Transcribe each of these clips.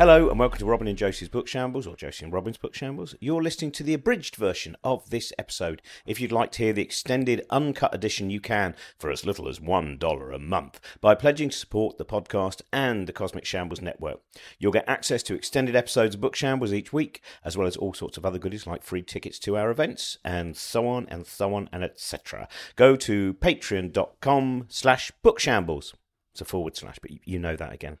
Hello and welcome to Robin and Josie's Book Shambles, or Josie and Robin's Book Shambles. You're listening to the abridged version of this episode. If you'd like to hear the extended, uncut edition, you can for as little as $1 a month by pledging to support the podcast and the Cosmic Shambles Network. You'll get access to extended episodes of Book Shambles each week, as well as all sorts of other goodies like free tickets to our events, and so on and so on and etc. Go to patreon.com slash bookshambles. It's a forward slash, but you know that again.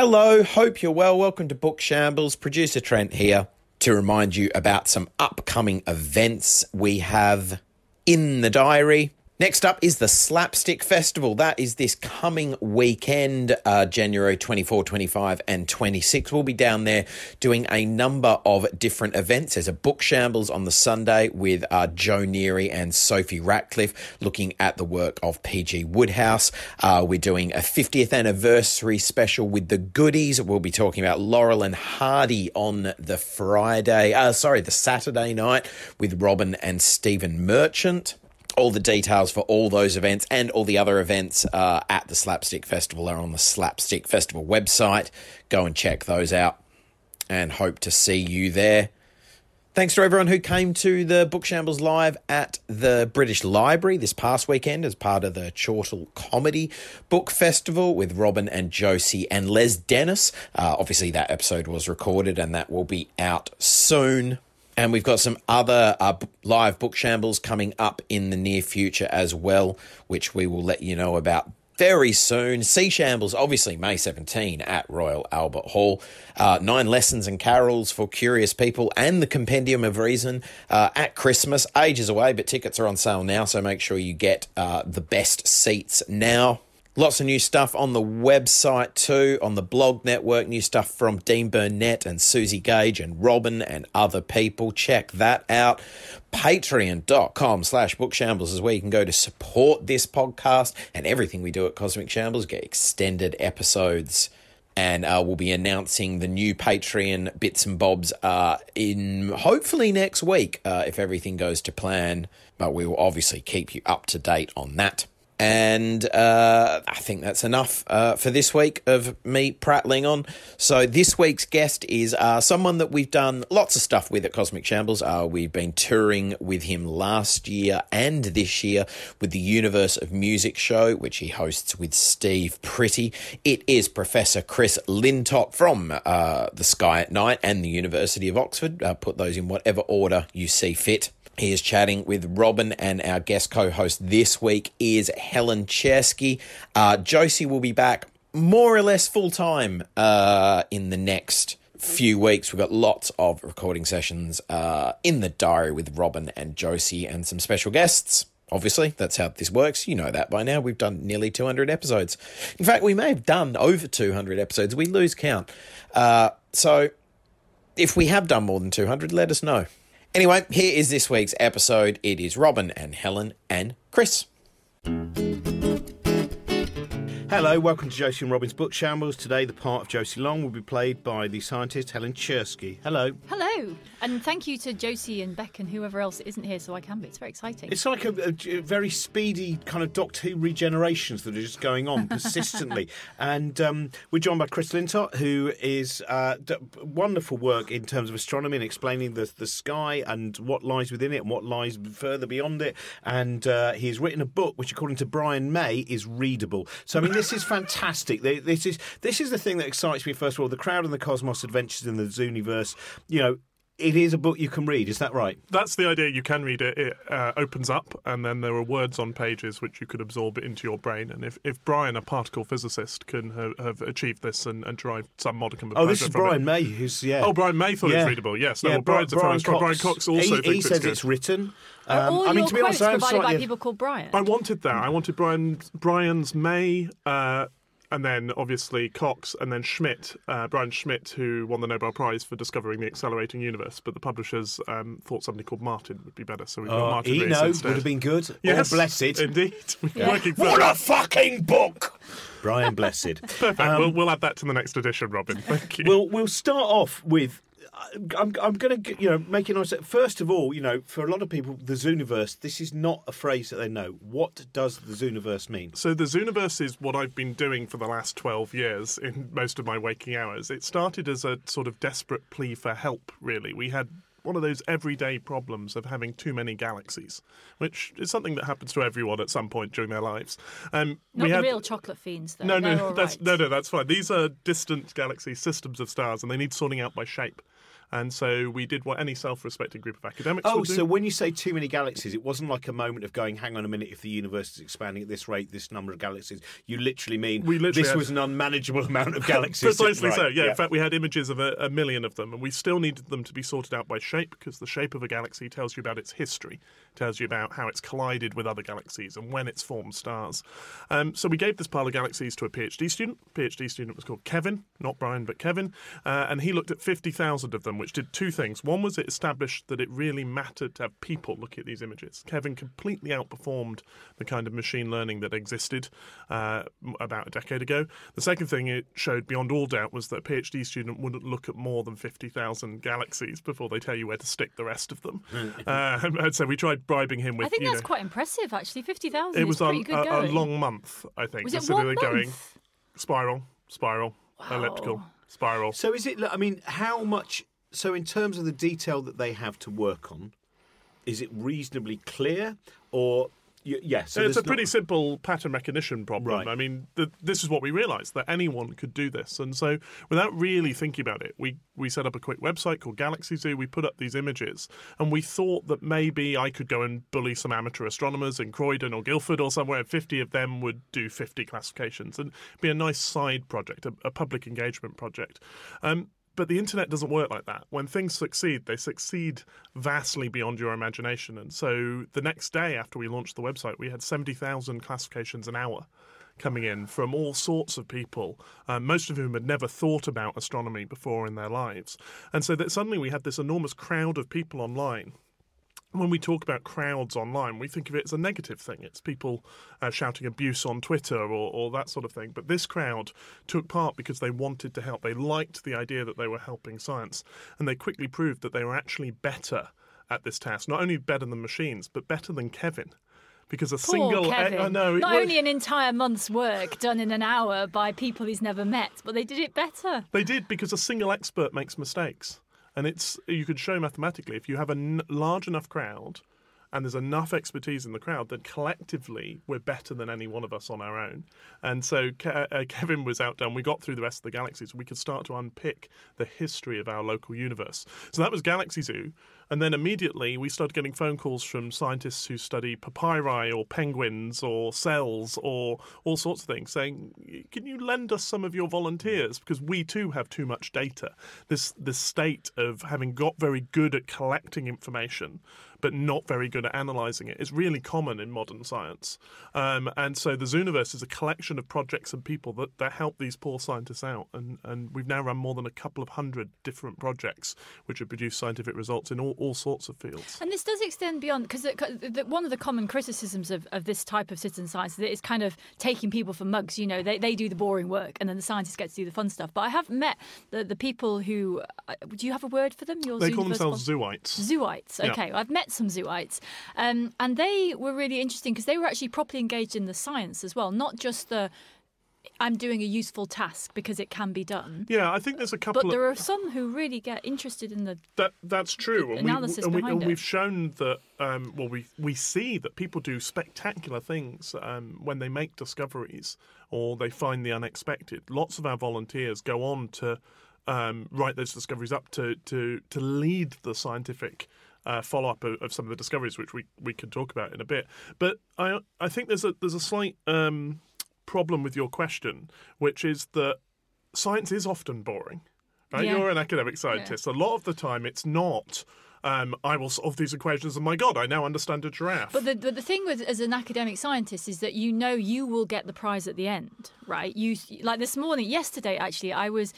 Hello, hope you're well. Welcome to Book Shambles. Producer Trent here to remind you about some upcoming events we have in the diary. Next up is the Slapstick Festival. That is this coming weekend, uh, January 24, 25, and 26. We'll be down there doing a number of different events. There's a book shambles on the Sunday with uh, Joe Neary and Sophie Ratcliffe looking at the work of P.G. Wodehouse. Uh, we're doing a 50th anniversary special with the goodies. We'll be talking about Laurel and Hardy on the Friday, uh, sorry, the Saturday night with Robin and Stephen Merchant all the details for all those events and all the other events uh, at the Slapstick Festival are on the Slapstick Festival website. Go and check those out and hope to see you there. Thanks to everyone who came to the Book Shambles Live at the British Library this past weekend as part of the Chortle Comedy Book Festival with Robin and Josie and Les Dennis. Uh, obviously, that episode was recorded and that will be out soon. And we've got some other uh, live book shambles coming up in the near future as well, which we will let you know about very soon. Sea Shambles, obviously, May 17 at Royal Albert Hall. Uh, nine lessons and carols for curious people and the Compendium of Reason uh, at Christmas. Ages away, but tickets are on sale now, so make sure you get uh, the best seats now. Lots of new stuff on the website too, on the blog network. New stuff from Dean Burnett and Suzi Gage and Robin and other people. Check that out. Patreon.com slash bookshambles is where you can go to support this podcast and everything we do at Cosmic Shambles. Get extended episodes and uh, we'll be announcing the new Patreon bits and bobs uh, in hopefully next week uh, if everything goes to plan. But we will obviously keep you up to date on that. And uh, I think that's enough uh, for this week of me prattling on. So, this week's guest is uh, someone that we've done lots of stuff with at Cosmic Shambles. Uh, we've been touring with him last year and this year with the Universe of Music show, which he hosts with Steve Pretty. It is Professor Chris Lintott from uh, the Sky at Night and the University of Oxford. Uh, put those in whatever order you see fit. He is chatting with Robin, and our guest co host this week is Helen Czerski. Uh, Josie will be back more or less full time uh, in the next few weeks. We've got lots of recording sessions uh, in the diary with Robin and Josie and some special guests. Obviously, that's how this works. You know that by now. We've done nearly 200 episodes. In fact, we may have done over 200 episodes. We lose count. Uh, so, if we have done more than 200, let us know. Anyway, here is this week's episode. It is Robin and Helen and Chris. Hello, welcome to Josie and Robin's Book Shambles. Today, the part of Josie Long will be played by the scientist Helen Czerski. Hello. Hello, and thank you to Josie and Beck and whoever else isn't here so I can be. It's very exciting. It's like a, a very speedy kind of Doctor Who regenerations that are just going on persistently. and um, we're joined by Chris Lintott, who is uh, d- wonderful work in terms of astronomy and explaining the, the sky and what lies within it and what lies further beyond it. And uh, has written a book which, according to Brian May, is readable. So, I mean, this is fantastic. This is this is the thing that excites me. First of all, the crowd and the cosmos adventures in the Zooniverse. You know, it is a book you can read. Is that right? That's the idea. You can read it. It uh, opens up, and then there are words on pages which you could absorb into your brain. And if, if Brian, a particle physicist, can have, have achieved this and, and derived some modicum of oh, this is Brian it. May, who's yeah. Oh, Brian May thought yeah. it's readable. Yes, no, yeah, well, Brian's Brian, a Brian Cox. Brian Cox also he, he says it's, it's written. Um, all I mean, your to be honest, provided by people called Brian? I wanted that. I wanted Brian Brian's May. Uh, and then obviously Cox, and then Schmidt, uh, Brian Schmidt, who won the Nobel Prize for discovering the accelerating universe. But the publishers um, thought somebody called Martin would be better, so we got oh, Martin Eno would have been good. Yes, oh, blessed. Indeed. Yeah. what a fucking book! Brian Blessed. Perfect. Um, we'll, we'll add that to the next edition, Robin. Thank you. We'll we'll start off with I'm, I'm going to, you know, make it nice. First of all, you know, for a lot of people, the Zooniverse, this is not a phrase that they know. What does the Zooniverse mean? So the Zooniverse is what I've been doing for the last 12 years in most of my waking hours. It started as a sort of desperate plea for help, really. We had one of those everyday problems of having too many galaxies, which is something that happens to everyone at some point during their lives. Um, Not we the had, real chocolate fiends, though. no, They're no, that's right. no, no, that's fine. These are distant galaxy systems of stars, and they need sorting out by shape. And so we did what any self-respecting group of academics Oh, would do. so when you say too many galaxies, it wasn't like a moment of going, hang on a minute, if the universe is expanding at this rate, this number of galaxies. You literally mean We literally this had- was an unmanageable amount of galaxies. Precisely Right, so. Yeah, in fact, we had images of a, a million of them, and we still needed them to be sorted out by shape because the shape of a galaxy tells you about its history, tells you about how it's collided with other galaxies and when it's formed stars. Um, so we gave this pile of galaxies to a PhD student. PhD student was called Kevin, not Brian, but Kevin, uh, and he looked at 50,000 of them, which did two things. One was it established that it really mattered to have people look at these images. Kevin completely outperformed the kind of machine learning that existed uh, about a decade ago. The second thing it showed beyond all doubt was that a PhD student wouldn't look at more than 50,000 galaxies before they tell you where to stick the rest of them. uh, and so we tried bribing him with, I think you that's know, quite impressive, actually. 50,000 It was a, pretty good a, a long month, I think. Was it So one month? going spiral, spiral, elliptical, spiral. So is it? I mean, how much? So in terms of the detail that they have to work on, is it reasonably clear, or y- yeah? So it's a pretty not- simple pattern recognition problem. Right. I mean, th this is what we realised that anyone could do this, and so without really thinking about it, we we set up a quick website called Galaxy Zoo. We put up these images, and we thought that maybe I could go and bully some amateur astronomers in Croydon or Guildford or somewhere. and Fifty of them would do fifty classifications, and be a nice side project, a, a public engagement project. Um, but the internet doesn't work like that. When things succeed, they succeed vastly beyond your imagination. And so the next day after we launched the website, we had 70,000 classifications an hour coming in from all sorts of people, uh, most of whom had never thought about astronomy before in their lives. And so that suddenly we had this enormous crowd of people online when we talk about crowds online, we think of it as a negative thing. It's people uh, shouting abuse on Twitter or, or that sort of thing. But this crowd took part because they wanted to help. They liked the idea that they were helping science. And they quickly proved that they were actually better at this task. Not only better than machines, but better than Kevin. Because a Poor single. Kevin. I know. Not was- only an entire month's work done in an hour by people he's never met, but they did it better. They did because a single expert makes mistakes, and it's you could show mathematically if you have a n- large enough crowd, and there's enough expertise in the crowd, then collectively we're better than any one of us on our own. And so Ke- uh, Kevin was outdone. We got through the rest of the galaxies. We could start to unpick the history of our local universe. So that was Galaxy Zoo. And then immediately we started getting phone calls from scientists who study papyri or penguins or cells or all sorts of things saying, Can you lend us some of your volunteers? Because we too have too much data. This, this state of having got very good at collecting information but not very good at analysing it is really common in modern science. Um, and so the Zooniverse is a collection of projects and people that, that help these poor scientists out. And, and we've now run more than a couple of hundred different projects which have produced scientific results in all, all sorts of fields. And this does extend beyond because one of the common criticisms of, of this type of citizen science is that it's kind of taking people for mugs. You know, they, they do the boring work and then the scientists get to do the fun stuff. But I have met the, the people who uh, do you have a word for them? Your They call themselves zooites. Zooites. Yeah. Okay, I've met some zooites, um, and they were really interesting because they were actually properly engaged in the science as well, not just the I'm doing a useful task because it can be done. Yeah, I think there's a couple But of there are some who really get interested in the That that's true. And, analysis we, and, we, behind and it. we've shown that. Um, well, we we see that people do spectacular things um, when they make discoveries or they find the unexpected. Lots of our volunteers go on to um, write those discoveries up to to to lead the scientific. Uh, follow up of, of some of the discoveries, which we, we can talk about in a bit, but I I think there's a there's a slight um, problem with your question, which is that science is often boring. Right? Yeah. You're an academic scientist. A lot of the time, it's not. Um, I will solve these equations, and my God, I now understand a giraffe. But the, but the thing with as an academic scientist is that you know you will get the prize at the end, right? You like this morning, yesterday actually, I was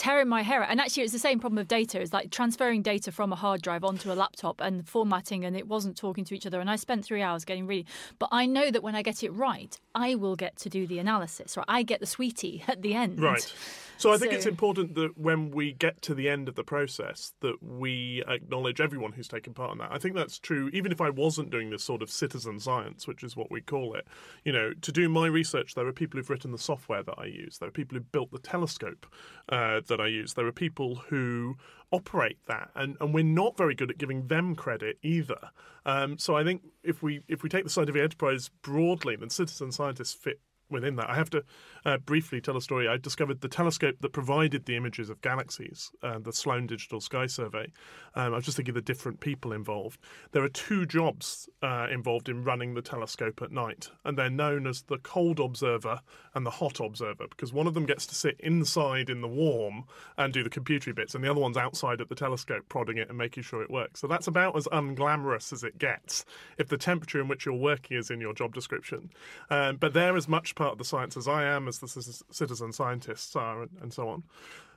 tearing my hair out. And actually, it's the same problem of data. It's like transferring data from a hard drive onto a laptop and formatting, and it wasn't talking to each other. And I spent three hours getting ready. But I know that when I get it right, I will get to do the analysis, right? I get the sweetie at the end. Right. So I think So- it's important that when we get to the end of the process, that we acknowledge everyone who's taken part in that. I think that's true, even if I wasn't doing this sort of citizen science, which is what we call it. You know, to do my research, there are people who've written the software that I use. There are people who built the telescope uh, that I use. There are people who operate that, and, and we're not very good at giving them credit either. Um, so I think if we if we take the scientific enterprise broadly, then citizen scientists fit within that. I have to uh, briefly tell a story. I discovered the telescope that provided the images of galaxies, uh, the Sloan Digital Sky Survey. Um, I was just thinking of the different people involved. There are two jobs uh, involved in running the telescope at night, and they're known as the cold observer and the hot observer because one of them gets to sit inside in the warm and do the computery bits, and the other one's outside at the telescope prodding it and making sure it works. So that's about as unglamorous as it gets if the temperature in which you're working is in your job description. Um, but they're as much part of the science as I am, as the citizen scientists are, and, and so on.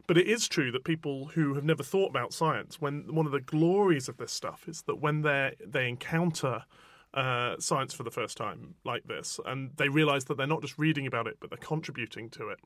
But it is true that people who have never thought about science, when one of the glories of this stuff is that when they they encounter uh, science for the first time like this, and they realise that they're not just reading about it, but they're contributing to it,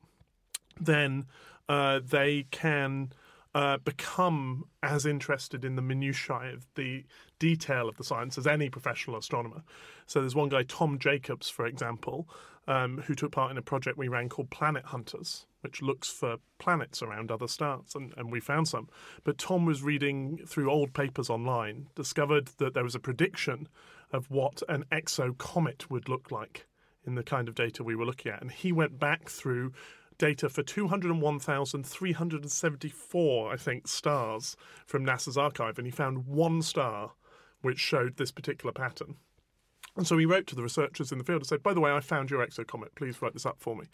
then uh, they can uh, become as interested in the minutiae of the detail of the science as any professional astronomer. So there's one guy, Tom Jacobs, for example, um, who took part in a project we ran called Planet Hunters, which looks for planets around other stars, and, and we found some. But Tom was reading through old papers online, discovered that there was a prediction of what an exocomet would look like in the kind of data we were looking at. And he went back through data for 201,374, I think, stars from NASA's archive, and he found one star which showed this particular pattern. And so he wrote to the researchers in the field and said, By the way, I found your exocomet. Please write this up for me.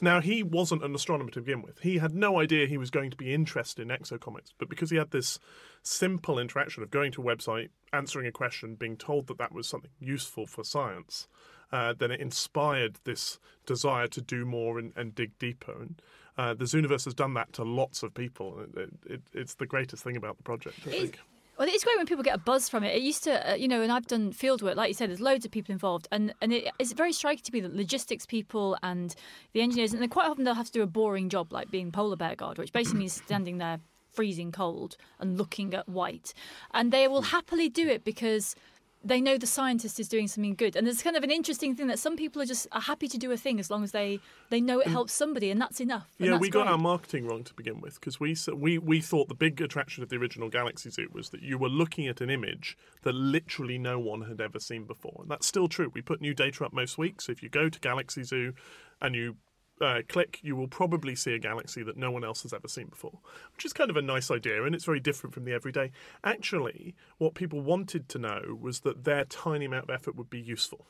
Now, he wasn't an astronomer to begin with. He had no idea he was going to be interested in exocomets. But because he had this simple interaction of going to a website, answering a question, being told that that was something useful for science, uh, then it inspired this desire to do more and, and dig deeper. And uh, the Zooniverse has done that to lots of people. It, it, it's the greatest thing about the project, I think. Well, it's great when people get a buzz from it. It used to, uh, you know, and I've done field work, like you said, there's loads of people involved, and and it, it's very striking to me that logistics people and the engineers, and quite often they'll have to do a boring job like being polar bear guard, which basically means standing there freezing cold and looking at white, and they will happily do it because they know the scientist is doing something good. And there's kind of an interesting thing that some people are just are happy to do a thing as long as they they know it helps somebody, and that's enough. And Yeah, that's we got great. our marketing wrong to begin with because we we we thought the big attraction of the original Galaxy Zoo was that you were looking at an image that literally no one had ever seen before, and that's still true. We put new data up most weeks. So if you go to Galaxy Zoo and you uh, click, you will probably see a galaxy that no one else has ever seen before, which is kind of a nice idea, and it's very different from the everyday. Actually, what people wanted to know was that their tiny amount of effort would be useful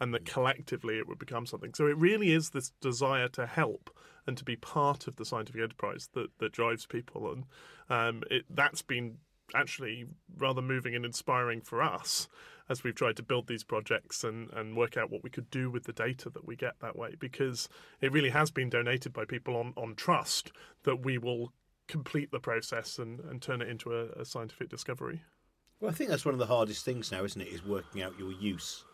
and that collectively it would become something. So it really is this desire to help and to be part of the scientific enterprise that, that drives people, and um, it, that's been actually rather moving and inspiring for us as we've tried to build these projects and, and work out what we could do with the data that we get that way because it really has been donated by people on, on trust that we will complete the process and, and turn it into a, a scientific discovery. Well, I think that's one of the hardest things now, isn't it? Is working out your use,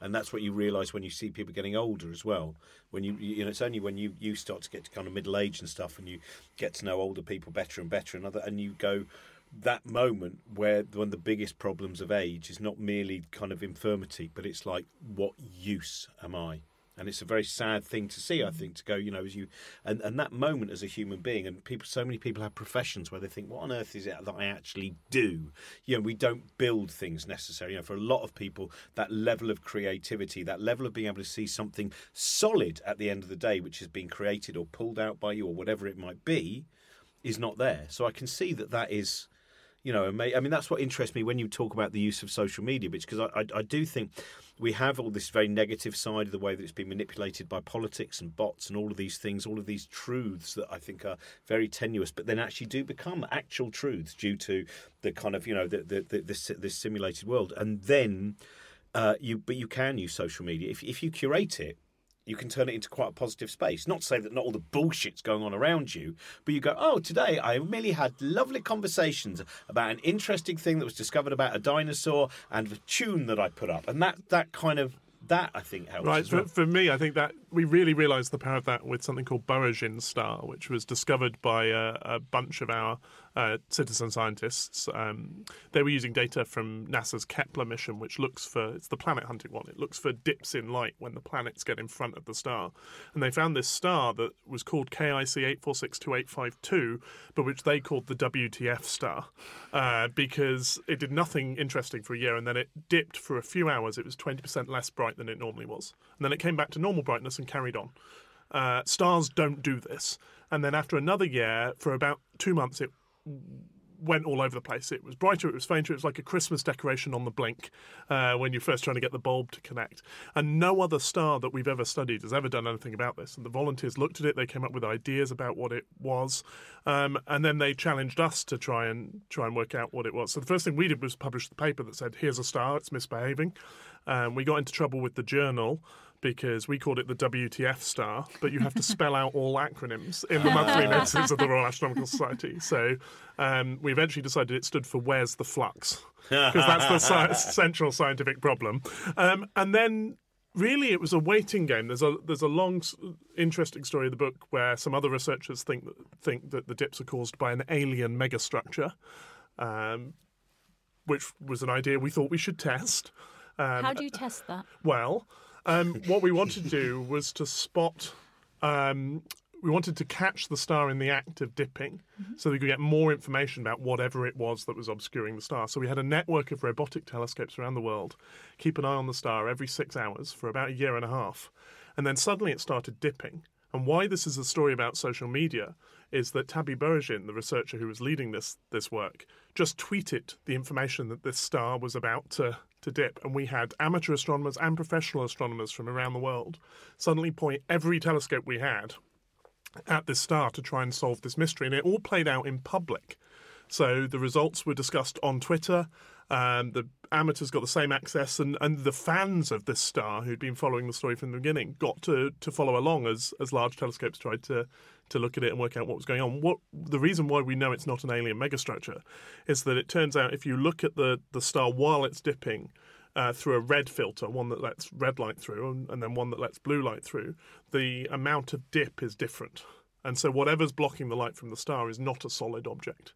and that's what you realise when you see people getting older as well. When you, you know, it's only when you, you start to get to kind of middle age and stuff, and you get to know older people better and better, and other, and you go that moment where one of the biggest problems of age is not merely kind of infirmity, but it's like what use am I? And it's a very sad thing to see, I mm. think, to go, you know, as you, and, and that moment as a human being, and people, so many people have professions where they think, what on earth is it that I actually do? You know, we don't build things necessarily. You know, for a lot of people, that level of creativity, that level of being able to see something solid at the end of the day, which has been created or pulled out by you or whatever it might be, is not there. So I can see that that is you know, I mean, that's what interests me when you talk about the use of social media, because I, I, I do think we have all this very negative side of the way that it's been manipulated by politics and bots and all of these things, all of these truths that I think are very tenuous, but then actually do become actual truths due to the kind of, you know, the, the, the, this simulated world. And then uh, you, but you can use social media if, if you curate it you can turn it into quite a positive space. Not to say that not all the bullshit's going on around you, but you go, oh, today I merely had lovely conversations about an interesting thing that was discovered about a dinosaur and the tune that I put up. And that, that kind of that I think helps. Right, as for, well. for me, I think that we really realised the power of that with something called Boyajian star, which was discovered by a, a bunch of our uh, citizen scientists. Um, they were using data from NASA's Kepler mission, which looks for it's the planet hunting one. It looks for dips in light when the planets get in front of the star, and they found this star that was called KIC eight four six two eight five two, but which they called the WTF star uh, because it did nothing interesting for a year, and then it dipped for a few hours. It was twenty percent less bright than it normally was, and then it came back to normal brightness and carried on. Uh, stars don't do this, and then after another year, for about two months, it went all over the place. It was brighter, it was fainter, it was like a Christmas decoration on the blink uh, when you're first trying to get the bulb to connect. And no other star that we've ever studied has ever done anything about this. And the volunteers looked at it, they came up with ideas about what it was, um, and then they challenged us to try and try and work out what it was. So the first thing we did was publish the paper that said, "Here's a star, it's misbehaving." Um, we got into trouble with the journal because we called it the WTF star, but you have to spell out all acronyms in the monthly notices of the Royal Astronomical Society. So um, we eventually decided it stood for Where's the Flux? Because that's the sci- central scientific problem. Um, and then really it was a waiting game. There's a there's a long, interesting story in the book where some other researchers think that, think that the dips are caused by an alien megastructure, um, which was an idea we thought we should test. Um, How do you test that? well, um, what we wanted to do was to spot. Um, we wanted to catch the star in the act of dipping, so we could get more information about whatever it was that was obscuring the star. So we had a network of robotic telescopes around the world keep an eye on the star every six hours for about a year and a half, and then suddenly it started dipping. And why this is a story about social media is that Tabby Boyajian, the researcher who was leading this this work, just tweeted the information that this star was about to, to dip. And we had amateur astronomers and professional astronomers from around the world suddenly point every telescope we had at this star to try and solve this mystery. And it all played out in public. So the results were discussed on Twitter. Um, the amateurs got the same access, and, and the fans of this star who'd been following the story from the beginning got to, to follow along as, as large telescopes tried to, to look at it and work out what was going on. What the reason why we know it's not an alien megastructure is that it turns out if you look at the, the star while it's dipping, uh, through a red filter, one that lets red light through, and, and then one that lets blue light through, the amount of dip is different. And so whatever's blocking the light from the star is not a solid object.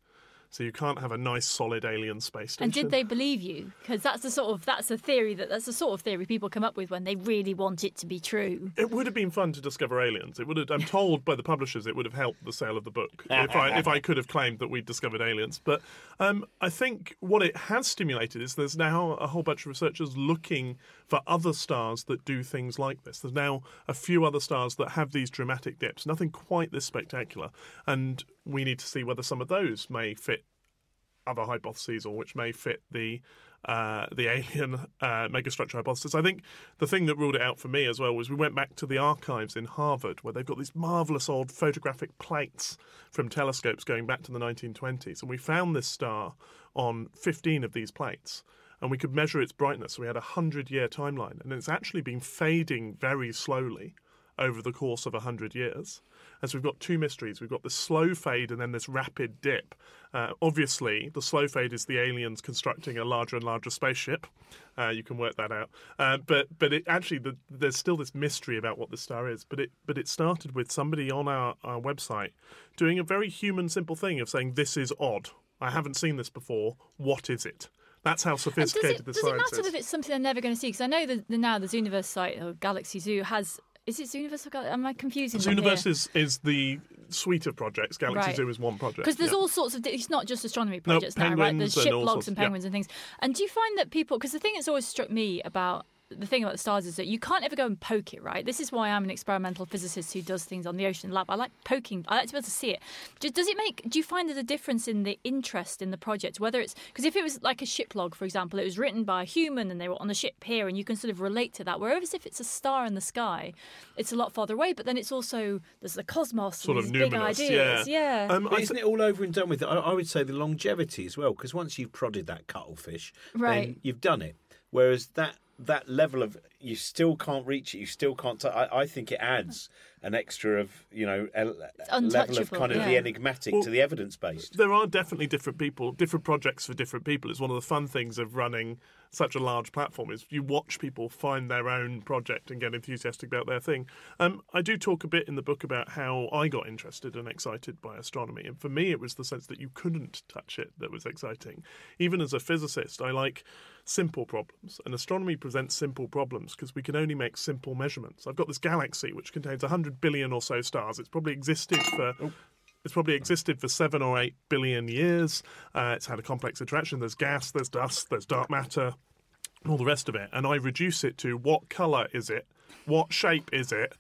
So you can't have a nice solid alien space station. And did they believe you? Because that's the sort of that's a theory that that's the sort of theory people come up with when they really want it to be true. It would have been fun to discover aliens. It would have. I'm told by the publishers it would have helped the sale of the book if I if I could have claimed that we'd discovered aliens. But um, I think what it has stimulated is there's now a whole bunch of researchers looking for other stars that do things like this. There's now a few other stars that have these dramatic dips. Nothing quite this spectacular, and we need to see whether some of those may fit other hypotheses or which may fit the uh, the alien uh, megastructure hypothesis. I think the thing that ruled it out for me as well was we went back to the archives in Harvard where they've got these marvelous old photographic plates from telescopes going back to the 1920s, and we found this star on 15 of these plates. And we could measure its brightness. We had a hundred year timeline, and it's actually been fading very slowly over the course of 100 years. So we've got two mysteries. We've got the slow fade and then this rapid dip. Uh, obviously, the slow fade is the aliens constructing a larger and larger spaceship. Uh, you can work that out. Uh, but but it actually the, there's still this mystery about what the star is. But it but it started with somebody on our, our website doing a very human, simple thing of saying this is odd. I haven't seen this before. What is it? That's how sophisticated And does it, the does it science matter is. if it's something they're never going to see? Because I know that the, now the Zooniverse site or Galaxy Zoo has. Is it Zooniverse Am I confusing? Zooniverse is, is the suite of projects. Galaxy Right. Zoo is one project. Because there's yeah. all sorts of. It's not just astronomy No, projects now, right? There's ship logs sorts- and yeah. penguins and things. And do you find that people? Because the thing that's always struck me about the thing about the stars is that you can't ever go and poke it, right? This is why I'm an experimental physicist who does things on the ocean lab. I like poking. I like to be able to see it. Do- Does it make? Do you find there's a difference in the interest in the project? Whether it's because if it was like a ship log, for example, it was written by a human and they were on the ship here, and you can sort of relate to that. Whereas if it's a star in the sky, it's a lot farther away. But then it's also there's the cosmos, sort and of these big numinous. ideas. Yeah. Um, But isn't it all over and done with? I, I would say the longevity as well, because once you've prodded that cuttlefish, Right. then you've done it. Whereas that that level of you still can't reach it. You still can't. T- I, I think it adds an extra of you know a, a level of kind of the enigmatic Well, to the evidence based. There are definitely different people, different projects for different people. It's one of the fun things of running such a large platform is you watch people find their own project and get enthusiastic about their thing. Um, I do talk a bit in the book about how I got interested and excited by astronomy, and for me, it was the sense that you couldn't touch it that was exciting. Even as a physicist, I like simple problems, and astronomy presents simple problems because we can only make simple measurements. I've got this galaxy which contains 100 billion or so stars. It's probably existed for it's probably existed for seven or eight billion years. Uh, it's had a complex interaction. There's gas, there's dust, there's dark matter, and all the rest of it. And I reduce it to what color is it, what shape is it,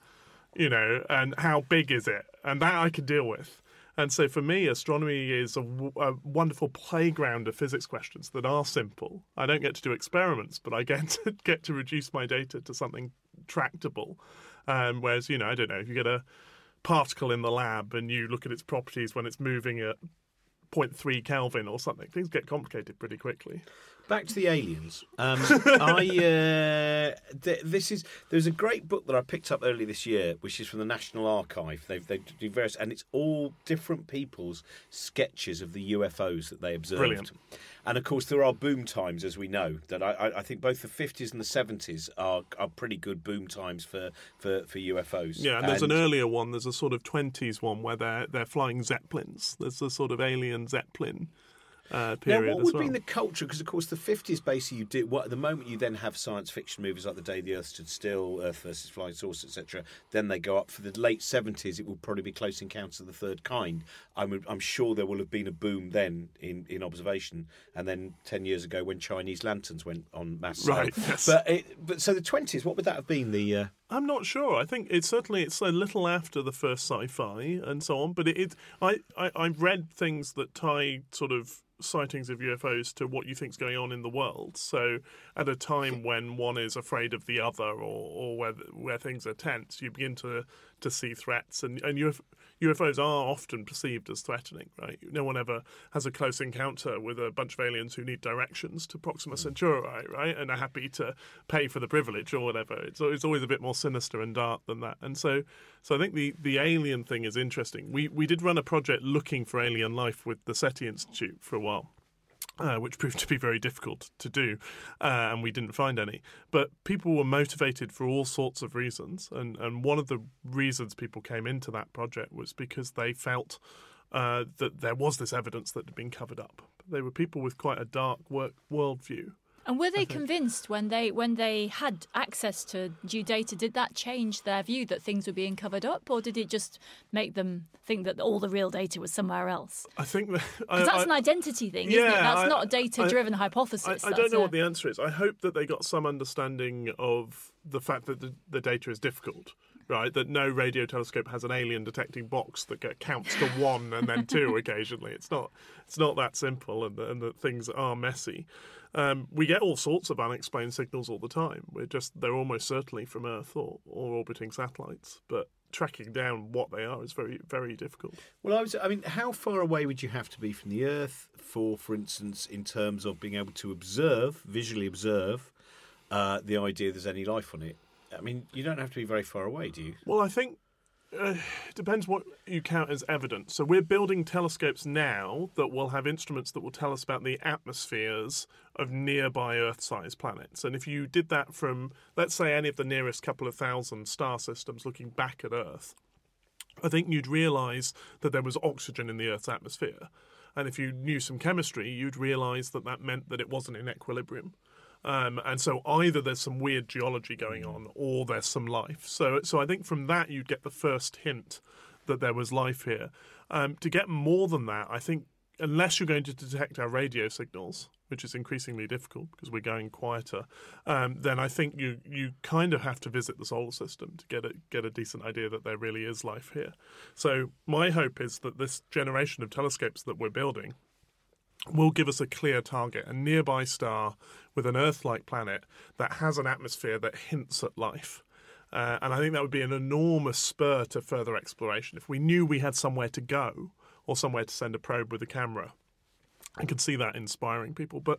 you know, and how big is it, and that I can deal with. And so for me, astronomy is a, w- a wonderful playground of physics questions that are simple. I don't get to do experiments, but I get to get to reduce my data to something tractable. Um, whereas, you know, I don't know if you get a particle in the lab and you look at its properties when it's moving at 0.3 Kelvin or something, things get complicated pretty quickly. Back to the aliens. Um, I uh, th- this is there's a great book that I picked up early this year, which is from the National Archive. They they do various, and it's all different people's sketches of the UFOs that they observed. Brilliant. And of course, there are boom times, as we know. That I, I, I think both the 50s and the 70s are, are pretty good boom times for, for, for UFOs. Yeah, and there's an earlier one. There's a sort of 20s one where they're they're flying zeppelins. There's a sort of alien zeppelin uh, Now, what would well. be the culture? Because of course, the fifties basically you do. What at the moment you then have science fiction movies like The Day the Earth Stood Still, Earth versus Flying Saucer, etc. Then they go up for the late seventies. It will probably be Close Encounters of the Third Kind. I'm, I'm sure there will have been a boom then in, in observation, and then ten years ago when Chinese lanterns went on mass sale. Right, yes. But it, but so the twenties. What would that have been? The uh, I'm not sure. I think it's certainly it's a little after the first sci-fi and so on. But it, it I, I I read things that tie sort of sightings of UFOs to what you think's going on in the world. So at a time when one is afraid of the other, or, or where where things are tense, you begin to to see threats, and and UFO, UFOs are often perceived as threatening. Right? No one ever has a close encounter with a bunch of aliens who need directions to Proxima hmm. Centauri, right? And are happy to pay for the privilege or whatever. It's it's always a bit more sinister and dark than that. And so so I think the the alien thing is interesting. We we did run a project looking for alien life with the SETI Institute for a while. Uh, which proved to be very difficult to do, uh, and we didn't find any. But people were motivated for all sorts of reasons, and, and one of the reasons people came into that project was because they felt uh, that there was this evidence that had been covered up. They were people with quite a dark work worldview. And were they convinced when they when they had access to due data? Did that change their view that things were being covered up, or did it just make them think that all the real data was somewhere else? I think that Because that's an identity thing, isn't it? That's I- not a data-driven hypothesis. I, I don't know a- what the answer is. I hope that they got some understanding of the fact that the, the data is difficult, right? That no radio telescope has an alien detecting box that counts to one and then two occasionally. It's not it's not that simple, and, and that things are messy. Um, we get all sorts of unexplained signals all the time. We're just they're almost certainly from Earth or, or orbiting satellites, but tracking down what they are is very very difficult. well, I was. I mean, how far away would you have to be from the Earth for, for instance, in terms of being able to observe, visually observe, uh, the idea there's any life on it? I mean, you don't have to be very far away, do you? Well, I think uh, it depends what you count as evidence. So we're building telescopes now that will have instruments that will tell us about the atmospheres of nearby Earth-sized planets. And if you did that from, let's say, any of the nearest couple of thousand star systems looking back at Earth, I think you'd realise that there was oxygen in the Earth's atmosphere. And if you knew some chemistry, you'd realise that that meant that it wasn't in equilibrium. Um, and so either there's some weird geology going on, or there's some life. So, so I think from that you'd get the first hint that there was life here. Um, to get more than that, I think unless you're going to detect our radio signals, which is increasingly difficult because we're going quieter, um, then I think you you kind of have to visit the solar system to get a get a decent idea that there really is life here. So my hope is that this generation of telescopes that we're building will give us a clear target, a nearby star with an Earth-like planet that has an atmosphere that hints at life. Uh, and I think that would be an enormous spur to further exploration. If we knew we had somewhere to go or somewhere to send a probe with a camera, I can see that inspiring people. But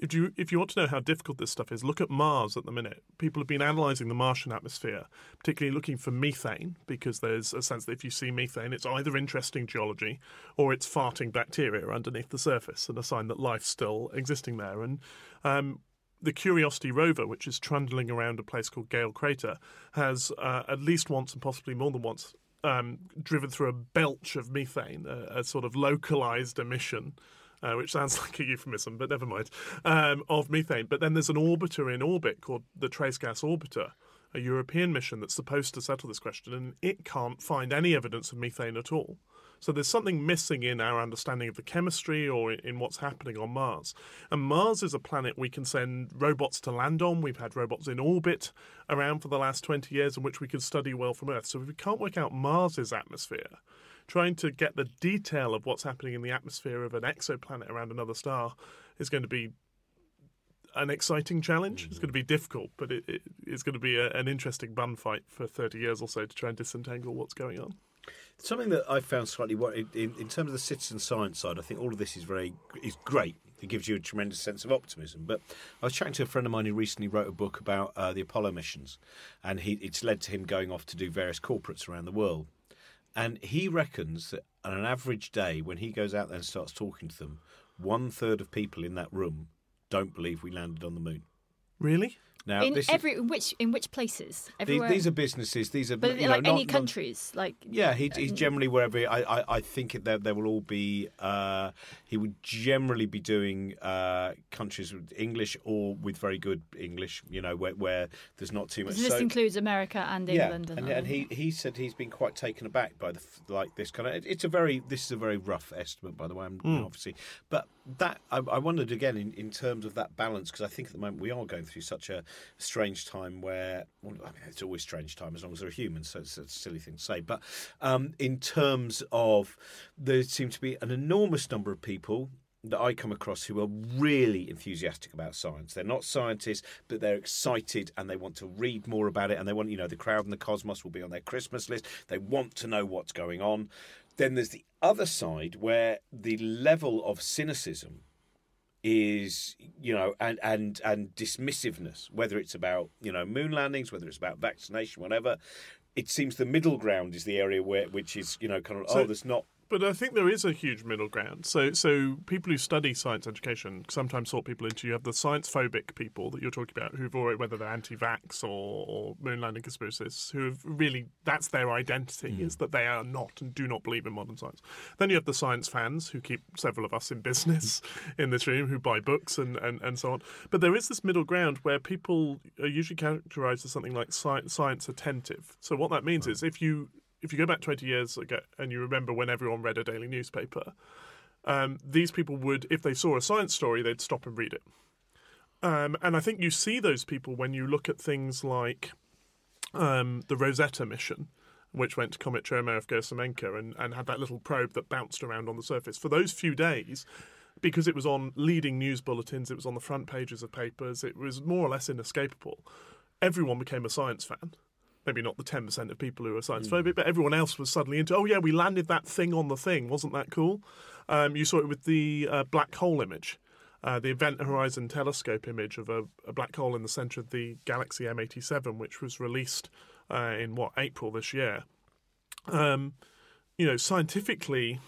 if you if you want to know how difficult this stuff is, look at Mars at the minute. People have been analysing the Martian atmosphere, particularly looking for methane, because there's a sense that if you see methane, it's either interesting geology or it's farting bacteria underneath the surface, and a sign that life's still existing there. And um, the Curiosity rover, which is trundling around a place called Gale Crater, has uh, at least once and possibly more than once um, driven through a belch of methane, a, a sort of localized emission. Uh, which sounds like a euphemism, but never mind, um, of methane. But then there's an orbiter in orbit called the Trace Gas Orbiter, a European mission that's supposed to settle this question, and it can't find any evidence of methane at all. So there's something missing in our understanding of the chemistry or in what's happening on Mars. And Mars is a planet we can send robots to land on. We've had robots in orbit around for the last 20 years in which we can study well from Earth. So if we can't work out Mars's atmosphere, trying to get the detail of what's happening in the atmosphere of an exoplanet around another star is going to be an exciting challenge. It's going to be difficult, but it, it, it's going to be a, an interesting bun fight for 30 years or so to try and disentangle what's going on. Something that I found slightly worrying in, in terms of the citizen science side, I think all of this is very is great. It gives you a tremendous sense of optimism. But I was chatting to a friend of mine who recently wrote a book about uh, the Apollo missions, and he, it's led to him going off to do various corporates around the world. And he reckons that on an average day, when he goes out there and starts talking to them, one third of people in that room don't believe we landed on the moon. Really? Now, in this every in which in which places? Everywhere. these, these are businesses. These are but you know, like any not- not- countries, like Yeah, he, he's generally wherever. I, I, I think it, there, there will all be. Uh, he would generally be doing uh, countries with English or with very good English. You know, where, where there's not too much. this so- includes America and yeah, England. and, and he, he said he's been quite taken aback by the like this kind of. it- It's a very this is a very rough estimate, by the way. I'm, you know, obviously, but that I, I wondered again in, in terms of that balance because I think at the moment we are going through such a strange time where well, I mean it's always strange time as long as there are humans, so it's a silly thing to say. But um, in terms of there seem to be an enormous number of people that I come across who are really enthusiastic about science. They're not scientists, but they're excited and they want to read more about it. And they want, you know, the crowd and the cosmos will be on their Christmas list. They want to know what's going on. Then there's the other side where the level of cynicism is you know and and and dismissiveness whether it's about you know moon landings whether it's about vaccination whatever. It seems the middle ground is the area where which is you know kind of So- oh there's not But I think there is a huge middle ground. So, so people who study science education sometimes sort people into you have the science phobic people that you're talking about, who've already whether they're anti-vax or, or moon landing conspiracists, who have really that's their identity hmm. is that they are not and do not believe in modern science. Then you have the science fans who keep several of us in business in this room, who buy books and, and, and so on. But there is this middle ground where people are usually characterised as something like sci- science attentive. So what that means is if you if you go back 20 years ago and you remember when everyone read a daily newspaper, um, these people would, if they saw a science story, they'd stop and read it. Um, and I think you see those people when you look at things like um, the Rosetta mission, which went to Comet Churyumov Gerasimenko and, and had that little probe that bounced around on the surface. For those few days, because it was on leading news bulletins, it was on the front pages of papers, it was more or less inescapable. Everyone became a science fan maybe not the 10% of people who are science phobic, but everyone else was suddenly into, oh, yeah, we landed that thing on the thing. Wasn't that cool? Um, you saw it with the uh, black hole image. Uh, the Event Horizon Telescope image of a, a black hole in the centre of the galaxy M87, which was released uh, in what April this year. Um, you know, scientifically,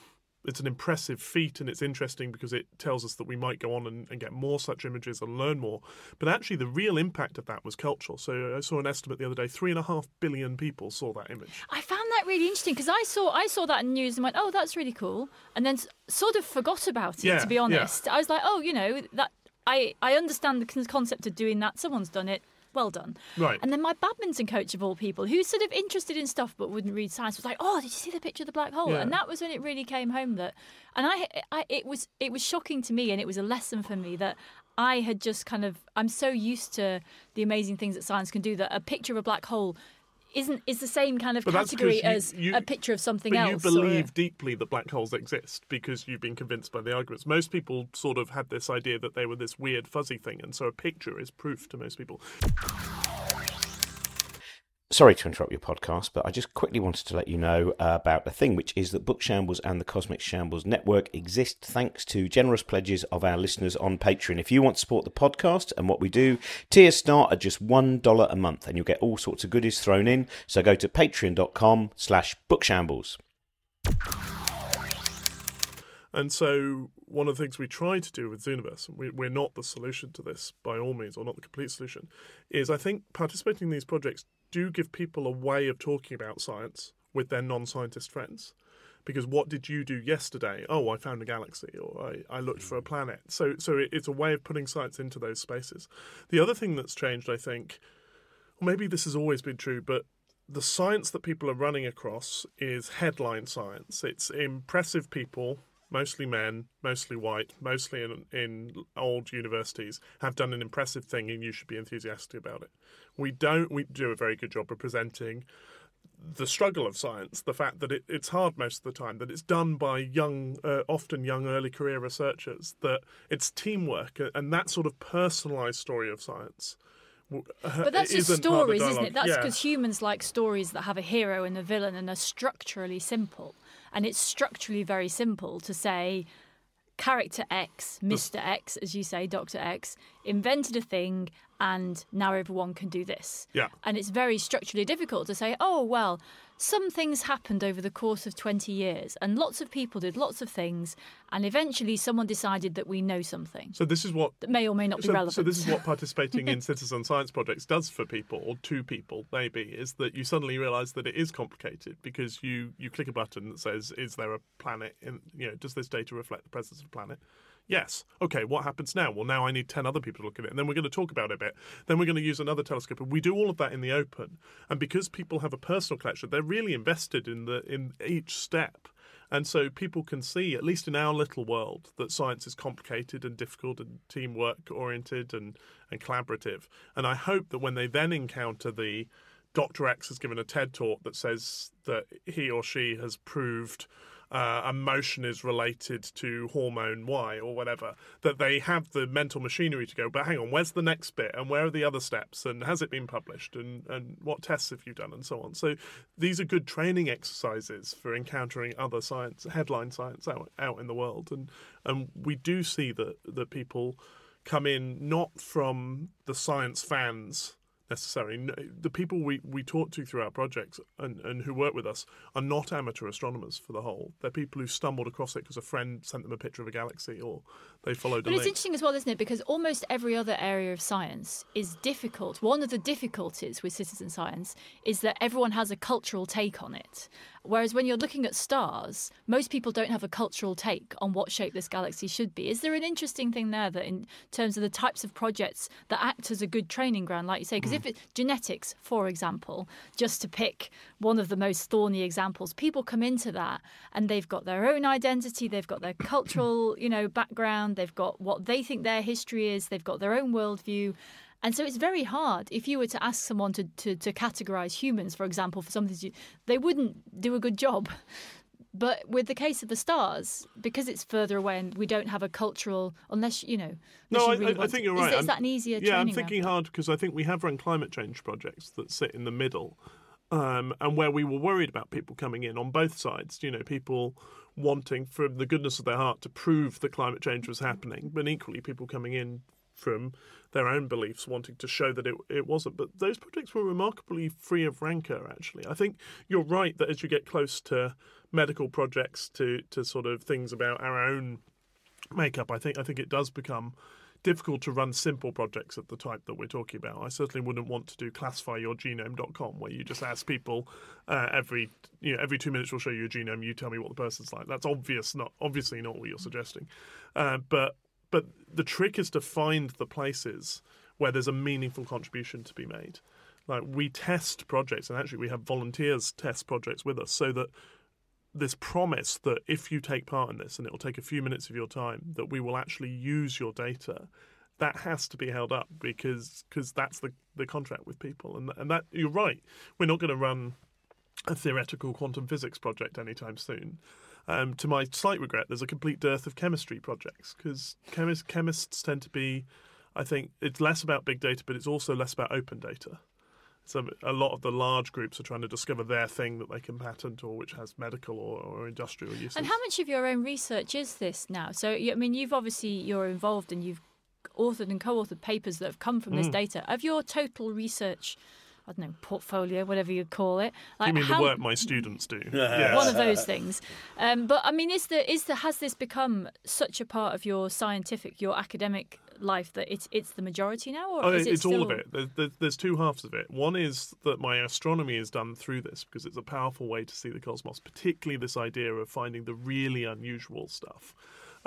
it's an impressive feat and it's interesting because it tells us that we might go on and, and get more such images and learn more. But actually, the real impact of that was cultural. So I saw an estimate the other day: three and a half billion people saw that image. I found that really interesting because I saw I saw that in news and went, "Oh, that's really cool," and then sort of forgot about it. Yeah, to be yeah. honest, I was like, "Oh, you know that." I, I understand the concept of doing that. Someone's done it. Well done. Right. And then my badminton coach of all people, who's sort of interested in stuff but wouldn't read science, was like, "Oh, did you see the picture of the black hole?" Yeah. And that was when it really came home that, and I, I, it was it was shocking to me, and it was a lesson for me that I had just kind of I'm so used to the amazing things that science can do that a picture of a black hole isn't is the same kind of But category 'cause as you- you- a picture of something But else. you or believe deeply that black holes exist because you've been convinced by the arguments. Most people sort of had this idea that they were this weird fuzzy thing, and so a picture is proof to most people. Sorry to interrupt your podcast, but I just quickly wanted to let you know uh, about a thing, which is that Book Shambles and the Cosmic Shambles Network exist thanks to generous pledges of our listeners on Patreon. If you want to support the podcast and what we do, tiers start at just $1 a month and you'll get all sorts of goodies thrown in. So go to patreon.com slash bookshambles. And so, one of the things we try to do with Zooniverse, we, we're not the solution to this by all means, or not the complete solution, is I think participating in these projects do give people a way of talking about science with their non scientist friends. Because what did you do yesterday? Oh, I found a galaxy, or I, I looked for a mm. planet. So, so it, it's a way of putting science into those spaces. The other thing that's changed, I think, or maybe this has always been true, but the science that people are running across is headline science. It's impressive people mostly men, mostly white, mostly in, in old universities, have done an impressive thing and you should be enthusiastic about it. We don't we do a very good job of presenting the struggle of science, the fact that it, it's hard most of the time, that it's done by young, uh, often young early career researchers, that it's teamwork and that sort of personalised story of science. But that's just stories, isn't it? That's because yeah. humans like stories that have a hero and a villain and are structurally simple. And it's structurally very simple to say character X, Mr. X, as you say, Dr. X, invented a thing and now everyone can do this. Yeah. And it's very structurally difficult to say, oh, well, some things happened over the course of 20 years and lots of people did lots of things and eventually someone decided that we know something. So this is what that may or may not so, be relevant. so this is what participating in citizen science projects does for people or to people maybe is that you suddenly realize that it is complicated because you you click a button that says is there a planet in you know does this data reflect the presence of a planet Yes. Okay, what happens now? Well, now I need 10 other people to look at it. And then we're going to talk about it a bit. Then we're going to use another telescope. And we do all of that in the open. And because people have a personal collection, they're really invested in the in each step. And so people can see, at least in our little world, that science is complicated and difficult and teamwork oriented and, and collaborative. And I hope that when they then encounter the Dr. X has given a TED talk that says that he or she has proved uh, emotion is related to hormone Y or whatever, that they have the mental machinery to go, but hang on, where's the next bit and where are the other steps and has it been published and, and what tests have you done and so on. So these are good training exercises for encountering other science, headline science out, out in the world. And, and we do see that, that people come in not from the science fans necessarily. The people we, we talk to through our projects and, and who work with us are not amateur astronomers for the whole. They're people who stumbled across it because a friend sent them a picture of a galaxy or they followed but it's interesting as well, isn't it? Because almost every other area of science is difficult. One of the difficulties with citizen science is that everyone has a cultural take on it. Whereas when you're looking at stars, most people don't have a cultural take on what shape this galaxy should be. Is there an interesting thing there that, in terms of the types of projects that act as a good training ground, like you say, because mm. if it's genetics, for example, just to pick one of the most thorny examples, people come into that and they've got their own identity, they've got their cultural, you know, background, they've got what they think their history is, they've got their own worldview. And so it's very hard if you were to ask someone to, to, to categorize humans, for example, for something, they wouldn't do a good job. But with the case of the stars, because it's further away and we don't have a cultural, unless you know. No, I, really I, I think you're right. Is, is that an easier? Yeah, I'm thinking hard because I think we have run climate change projects that sit in the middle, um, and where we were worried about people coming in on both sides. You know, people wanting from the goodness of their heart to prove that climate change was happening, but equally people coming in from their own beliefs, wanting to show that it, it wasn't. But those projects were remarkably free of rancor, actually. I think you're right that as you get close to medical projects, to, to sort of things about our own makeup, I think I think it does become difficult to run simple projects of the type that we're talking about. I certainly wouldn't want to do classifyyourgenome.com where you just ask people uh, every you know every two minutes we'll show you a genome, you tell me what the person's like. That's obvious, not obviously not what you're suggesting. Uh, but but the trick is to find the places where there's a meaningful contribution to be made. Like we test projects, and actually we have volunteers test projects with us, so that this promise that if you take part in this, and it will take a few minutes of your time, that we will actually use your data. That has to be held up because because that's the, the contract with people, and and that you're right. We're not going to run a theoretical quantum physics project anytime soon. Um, to my slight regret, there's a complete dearth of chemistry projects because chemists, chemists tend to be, I think, it's less about big data, but it's also less about open data. So a lot of the large groups are trying to discover their thing that they can patent or which has medical or, or industrial uses. And how much of your own research is this now? So, I mean, you've obviously you're involved and you've authored and co-authored papers that have come from Mm. this data. Of your total research, I don't know, portfolio, whatever you call it. Like you mean how, the work my students do? yes. one of those things. Um, but I mean, is the is the has this become such a part of your scientific, your academic life that it's it's the majority now, or Oh, is it it's all of it. There's, there's, there's two halves of it. One is that my astronomy is done through this because it's a powerful way to see the cosmos, particularly this idea of finding the really unusual stuff.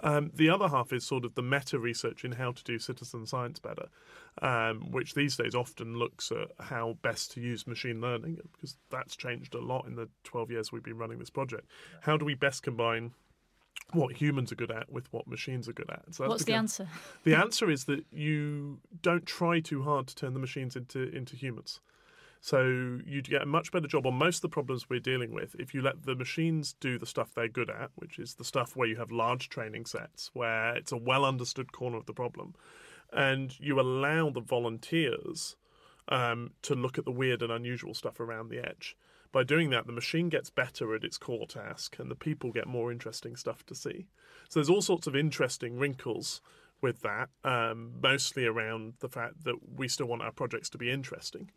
Um, the other half is sort of the meta research in how to do citizen science better, um, which these days often looks at how best to use machine learning because that's changed a lot in the 12 years we've been running this project. How do we best combine what humans are good at with what machines are good at? So that's What's the answer? the answer is that you don't try too hard to turn the machines into into humans. So you'd get a much better job on most of the problems we're dealing with if you let the machines do the stuff they're good at, which is the stuff where you have large training sets, where it's a well understood corner of the problem, and you allow the volunteers um, to look at the weird and unusual stuff around the edge. By doing that, the machine gets better at its core task, and the people get more interesting stuff to see. So there's all sorts of interesting wrinkles with that, um, mostly around the fact that we still want our projects to be interesting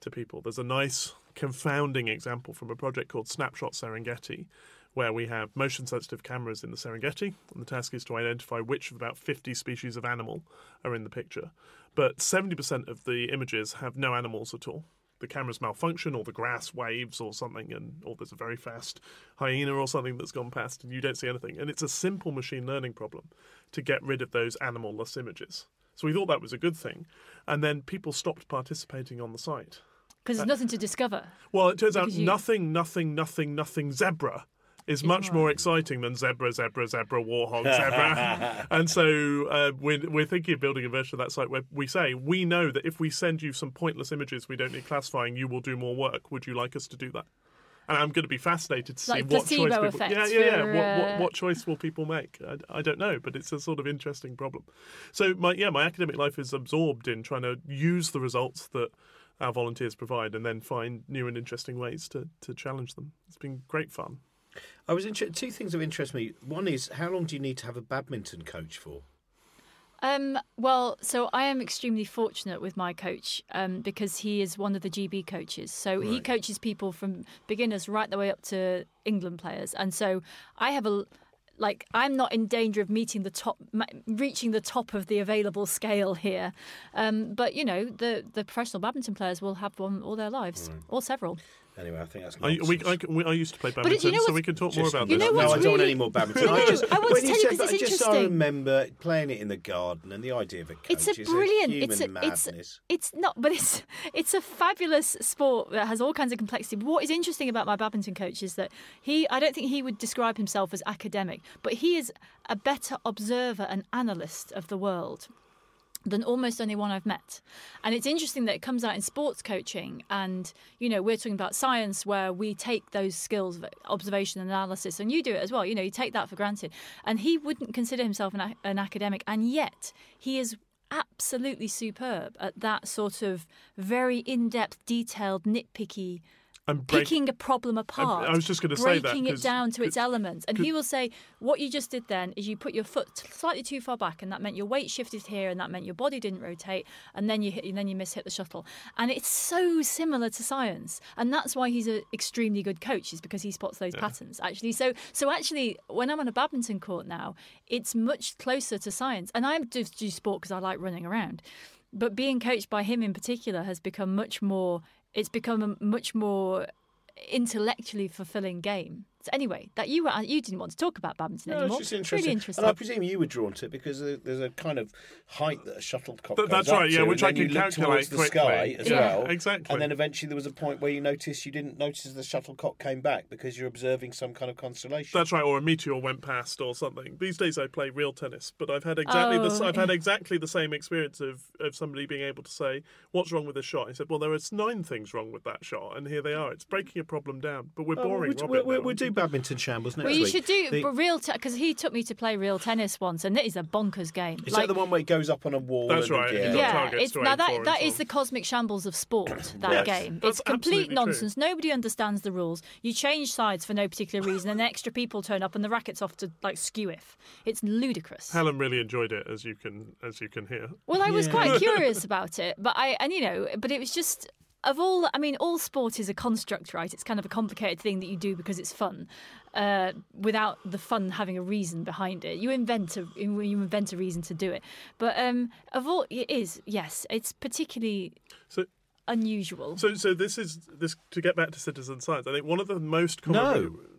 to people. There's a nice confounding example from a project called Snapshot Serengeti, where we have motion sensitive cameras in the Serengeti, and the task is to identify which of about 50 species of animal are in the picture. But 70% of the images have no animals at all. The cameras malfunction, or the grass waves, or something, and or there's a very fast hyena or something that's gone past, and you don't see anything. And it's a simple machine learning problem to get rid of those animal-less images. So we thought that was a good thing, and then people stopped participating on the site. Because there's uh, nothing to discover. Well, it turns out you- nothing, nothing, nothing, nothing zebra is much more exciting than zebra, zebra, zebra, warthog, zebra. and so uh, we're, we're thinking of building a version of that site where we say, we know that if we send you some pointless images we don't need classifying, you will do more work. Would you like us to do that? And I'm going to be fascinated to see Like what choice people. yeah, yeah, yeah. for, What, what, uh, what choice will people make? I, I don't know, but it's a sort of interesting problem. So my yeah, my academic life is absorbed in trying to use the results that our volunteers provide and then find new and interesting ways to, to challenge them. It's been great fun. I was two things that interest me. One is how long do you need to have a badminton coach for? Um, well, so I am extremely fortunate with my coach um, because he is one of the GB coaches. So he coaches people from beginners right the way up to England players, and so I have a like I'm not in danger of meeting the top, reaching the top of the available scale here. Um, but you know, the the professional badminton players will have one all their lives, or several. Anyway, I think that's. I, we. I, we, I used to play badminton, you know so we can talk more about You this. know no, what's I don't want any more badminton. No, I just, I want when to you tell you said 'cause that, it's I just I interesting. remember playing it in the garden and the idea of a coach It's a is brilliant. human it's a, madness. it's it's not, but it's it's a fabulous sport that has all kinds of complexity. But what is interesting about my badminton coach is that he, I don't think he would describe himself as academic, but he is a better observer and analyst of the world than almost anyone I've met. And it's interesting that it comes out in sports coaching. And, you know, we're talking about science where we take those skills of observation and analysis, and you do it as well. You know, you take that for granted. And he wouldn't consider himself an, an academic, and yet he is absolutely superb at that sort of very in depth, detailed, nitpicky. And break- Picking a problem apart, I was just gonna say that, breaking it down to its elements, and he will say, "What you just did then is you put your foot slightly too far back, and that meant your weight shifted here, and that meant your body didn't rotate, and then you hit, and then you miss hit the shuttle." And it's so similar to science, and that's why he's an extremely good coach, is because he spots those patterns. Actually, so so actually, when I'm on a badminton court now, it's much closer to science, and I just do sport because I like running around. But being coached by him in particular has become much more. It's become a much more intellectually fulfilling game. So anyway, that you were you didn't want to talk about badminton No, it's anymore. just interesting. Really interesting. And I presume you were drawn to it because there's a kind of height that a shuttlecock Th- goes that's up right, yeah, to, which I you can look calculate towards the quickly. sky as Yeah, well. exactly. And then eventually there was a point where you noticed you didn't notice the shuttlecock came back because you're observing some kind of constellation. That's right, or a meteor went past or something. These days I play real tennis, but I've had exactly the Oh, I've had exactly the same experience of, of somebody being able to say, "What's wrong with this shot?" I said, "Well, there are nine things wrong with that shot, and here they are. It's breaking a problem down." But we're Oh, boring. we're, we're, we're, we're, aren't do, do badminton shambles next Well, you week. should do The- but real because he took me to play real tennis once, and it is a bonkers game. is like, that the one where it goes up on a wall? That's and- right, Yeah. you've got yeah, it's now aim that and that so is on. the cosmic shambles of sport. That Yes. game, That's it's complete absolutely true. nonsense. Nobody understands the rules. You change sides for no particular reason, and extra people turn up, and the racket's off to like skew if. It's ludicrous. Helen really enjoyed it, as you can as you can hear. Well, I was Yeah. quite curious about it, but I and you know, but it was just of all. I mean, all sport is a construct, right? It's kind of a complicated thing that you do because it's fun, uh, without the fun having a reason behind it. You invent a you invent a reason to do it, but um, of all it is yes, it's particularly So unusual. So, so this is this to get back to citizen science. I think one of the most common.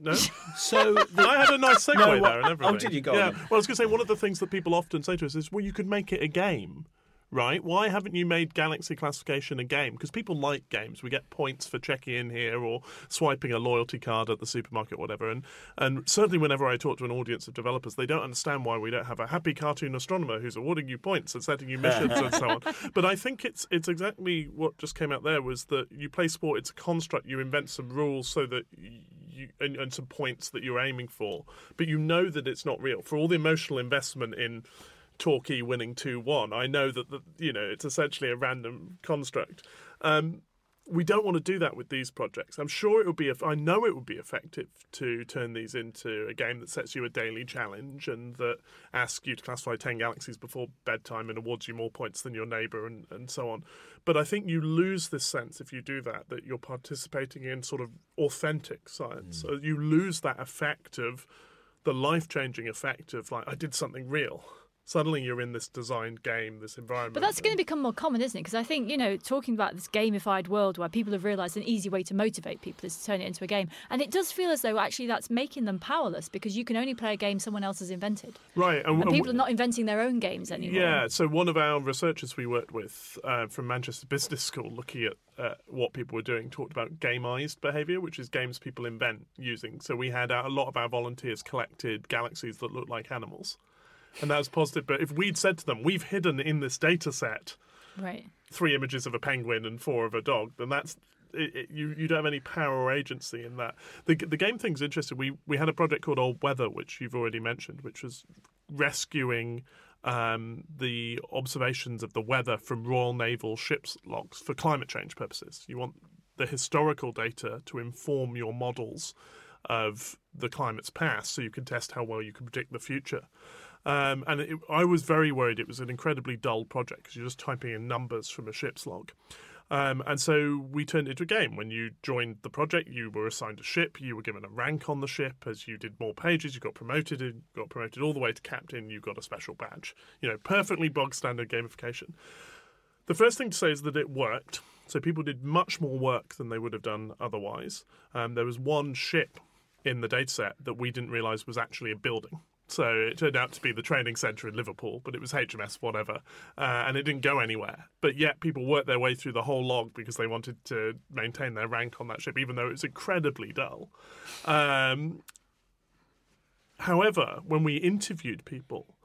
No. no. So the, I had a nice segue No, there and everything. oh, did you? Go Yeah. then. Well, I was going to say one of the things that people often say to us is, "Well, you could make it a game." Right? Why haven't you made galaxy classification a game? Because people like games. We get points for checking in here or swiping a loyalty card at the supermarket, whatever. And and certainly, whenever I talk to an audience of developers, they don't understand why we don't have a happy cartoon astronomer who's awarding you points and setting you missions and so on. But I think it's it's exactly what just came out there was that you play sport. It's a construct. You invent some rules so that. You, and, and some points that you're aiming for, but you know that it's not real. For all the emotional investment in Torquay winning 2 1, I know that, the, you know, it's essentially a random construct. Um, we don't want to do that with these projects. I'm sure it would be. I know it would be effective to turn these into a game that sets you a daily challenge and that asks you to classify ten galaxies before bedtime and awards you more points than your neighbour and, and so on. But I think you lose this sense if you do that that you're participating in sort of authentic science. So you lose that effect of the life changing effect of like I did something real. Suddenly you're in this designed game, this environment. But that's going to become more common, isn't it? Because I think, you know, talking about this gamified world where people have realised an easy way to motivate people is to turn it into a game. And it does feel as though actually that's making them powerless because you can only play a game someone else has invented. right. And and people are not inventing their own games anymore. Yeah, so one of our researchers we worked with uh, from Manchester Business School, looking at uh, what people were doing, talked about gameized behaviour, which is games people invent using. So we had uh, a lot of our volunteers collected galaxies that looked like animals, and that was positive. But if we'd said to them, "We've hidden in this data set Right. three images of a penguin and four of a dog," then that's it, it, you you don't have any power or agency in that. The the game thing's interesting. We we had a project called Old Weather, which you've already mentioned, which was rescuing um, the observations of the weather from Royal Naval ships logs for climate change purposes. You want the historical data to inform your models of the climate's past, so you can test how well you can predict the future. Um, and it, I was very worried it was an incredibly dull project because you're just typing in numbers from a ship's log. Um, and so we turned it into a game. When you joined the project, you were assigned a ship. You were given a rank on the ship. As you did more pages, you got promoted. You got promoted all the way to captain. You got a special badge. You know, perfectly bog standard gamification. The first thing to say is that it worked. So people did much more work than they would have done otherwise. Um, there was one ship in the dataset that we didn't realise was actually a building. So it turned out to be the training centre in Liverpool, but it was HMS whatever, uh, and it didn't go anywhere. But yet people worked their way through the whole log because they wanted to maintain their rank on that ship, even though it was incredibly dull. Um, however, when we interviewed people,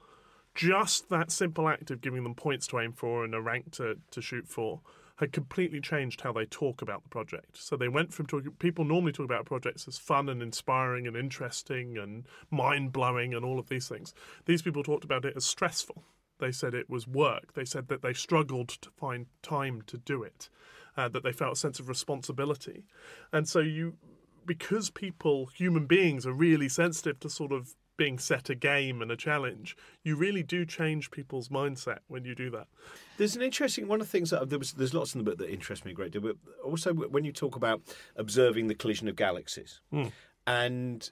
just that simple act of giving them points to aim for and a rank to, to shoot for had completely changed how they talk about the project. So they went from talking, people normally talk about projects as fun and inspiring and interesting and mind blowing and all of these things. These people talked about it as stressful. They said it was work. They said that they struggled to find time to do it, uh, that they felt a sense of responsibility. And so you, because people, human beings, are really sensitive to sort of being set a game and a challenge, you really do change people's mindset when you do that. There's an interesting one of the things that there was. There's lots in the book that interest me a great deal, but also when you talk about observing the collision of galaxies, hmm. and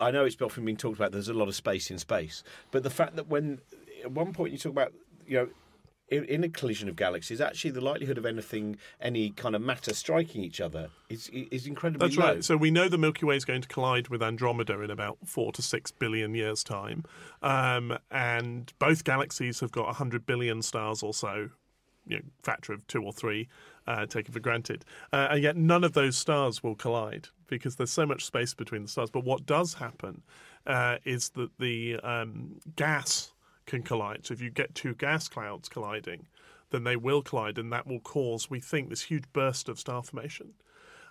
I know it's often been talked about. There's a lot of space in space, but the fact that when at one point you talk about you know. In, in a collision of galaxies, actually, the likelihood of anything, any kind of matter striking each other, is is incredibly That's low. right. So we know the Milky Way is going to collide with Andromeda in about four to six billion years' time, um, and both galaxies have got hundred billion stars or so, you know, factor of two or three, uh, taken for granted, uh, and yet none of those stars will collide because there's so much space between the stars. But what does happen uh, is that the um, gas can collide. So if you get two gas clouds colliding, then they will collide, and that will cause, we think, this huge burst of star formation.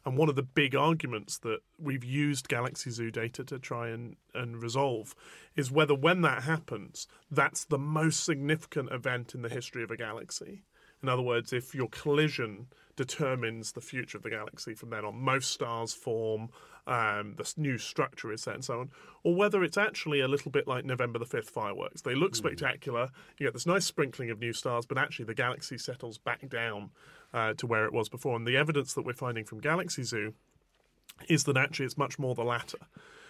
And one of the big arguments that we've used Galaxy Zoo data to try and, and resolve is whether when that happens, that's the most significant event in the history of a galaxy. In other words, if your collision determines the future of the galaxy from then on, most stars form, um, the new structure is set, and so on, or whether it's actually a little bit like November the 5th fireworks. They look spectacular, you get this nice sprinkling of new stars, but actually the galaxy settles back down uh, to where it was before. And the evidence that we're finding from Galaxy Zoo is that actually it's much more the latter.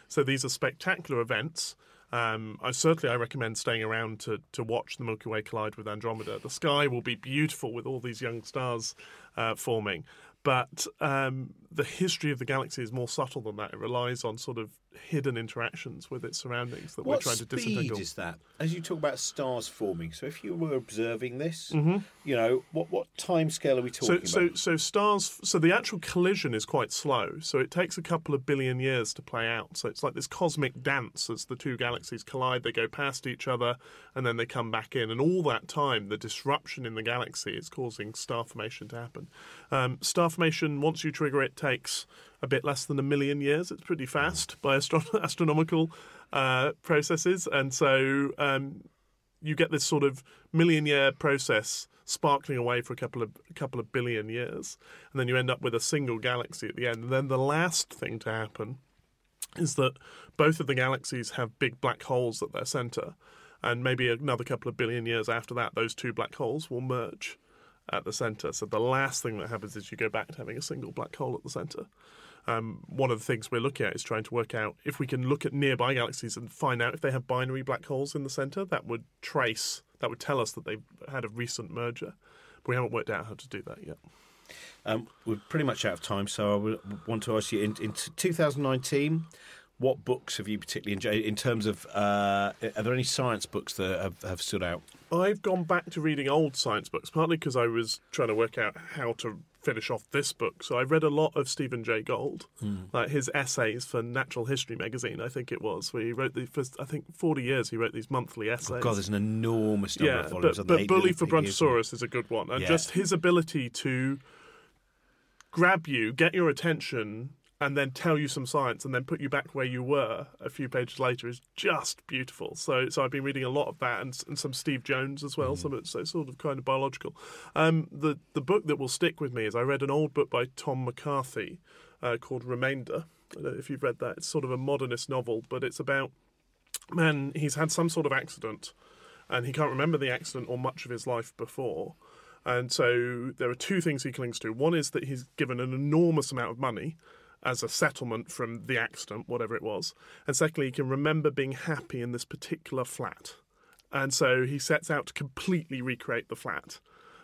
So these are spectacular events. Um, I certainly I recommend staying around to to watch the Milky Way collide with Andromeda. The sky will be beautiful with all these young stars uh, forming, but um, the history of the galaxy is more subtle than that. It relies on sort of hidden interactions with its surroundings that What we're trying to disentangle. What speed is that? As you talk about stars forming, so if you were observing this, Mm-hmm. you know, what what time scale are we talking so, about? so stars. So the actual collision is quite slow. So it takes a couple of billion years to play out. So it's like this cosmic dance as the two galaxies collide. They go past each other, and then they come back in. And all that time, the disruption in the galaxy is causing star formation to happen. Um, star formation, once you trigger it, takes a bit less than a million years. It's pretty fast by astro- astronomical uh, processes, and so um, you get this sort of million year process sparkling away for a couple of a couple of billion years, and then you end up with a single galaxy at the end. And then the last thing to happen is that both of the galaxies have big black holes at their center, and maybe another couple of billion years after that, those two black holes will merge at the center. So the last thing that happens is you go back to having a single black hole at the center. Um, one of the things we're looking at is trying to work out if we can look at nearby galaxies and find out if they have binary black holes in the center. That would trace, that would tell us that they've had a recent merger. But we haven't worked out how to do that yet. Um, we're pretty much out of time, so I want to ask you in, in 2019. What books have you particularly enjoyed in terms of? Uh, are there any science books that have, have stood out? I've gone back to reading old science books, partly because I was trying to work out how to finish off this book. So I read a lot of Stephen Jay Gould, hmm. like his essays for Natural History magazine, I think it was, where he wrote the first, I think, 40 years he wrote these monthly essays. Oh God, there's an enormous number yeah, of volumes. but, but eight Bully for. Brontosaurus is a good one. And Yeah. just his ability to grab you, get your attention, and then tell you some science and then put you back where you were a few pages later is just beautiful. So, so I've been reading a lot of that and, and some Steve Jones as Mm. well. Some of it's so sort of kind of biological. Um, the the book that will stick with me is I read an old book by Tom McCarthy uh, called Remainder. I don't know if you've read that. It's sort of a modernist novel, but it's about man. He's had some sort of accident, and he can't remember the accident or much of his life before. And so there are two things he clings to. One is that he's given an enormous amount of money as a settlement from the accident, whatever it was. And secondly, he can remember being happy in this particular flat. And so he sets out to completely recreate the flat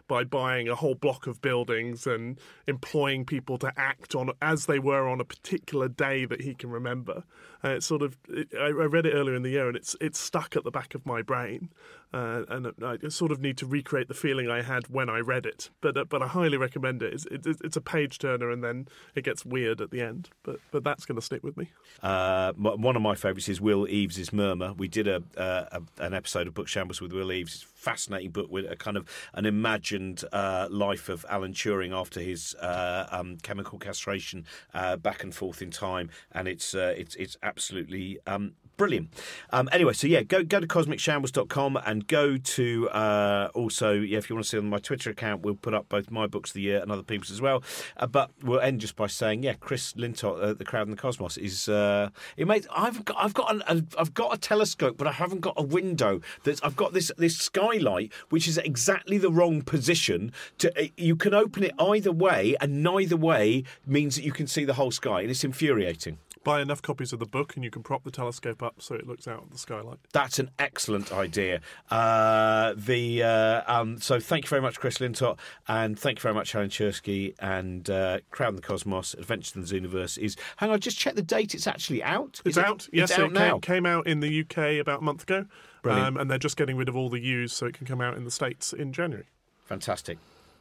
by buying a whole block of buildings and employing people to act on as they were on a particular day that he can remember. And it's sort of it, I, read it earlier in the year and it's it's stuck at the back of my brain, uh, and I sort of need to recreate the feeling I had when I read it. But uh, but I highly recommend it. It's, it, it's a page turner and then it gets weird at the end. But but that's going to stick with me. Uh, one of my favourites is Will Eaves' Murmur. We did a, uh, a an episode of Book Shambles with Will. It's fascinating book with a kind of an imagined uh, life of Alan Turing after his uh, um, chemical castration, uh, back and forth in time, and it's uh, it's it's absolutely um, brilliant. Um, anyway, so yeah, go go to cosmicshambles.com and go to uh, also yeah, if you want to see on my Twitter account, we'll put up both my books of the year and other people's as well. Uh, but we'll end just by saying yeah, Chris Lintott, uh, the Crowd and the Cosmos is uh, it makes I've got I've got an, a, I've got a telescope, but I haven't got a window. That's I've got this this skylight which is exactly the wrong position. To uh, you can open it either way, and neither way means that you can see the whole sky, and it's infuriating. Buy enough copies of the book and you can prop the telescope up so it looks out at the skylight. That's an excellent idea. Uh, the uh, um, so thank you very much, Chris Lintott, and thank you very much, Helen Czerski, and uh, Crowd and the Cosmos, Adventures in the Zooniverse is. Hang on, just check the date. It's actually out. It's Is it- out. Yes, it's out it now. Came, came out in the UK about a month ago. Um, and they're just getting rid of all the U's so it can come out in the States in January. Fantastic.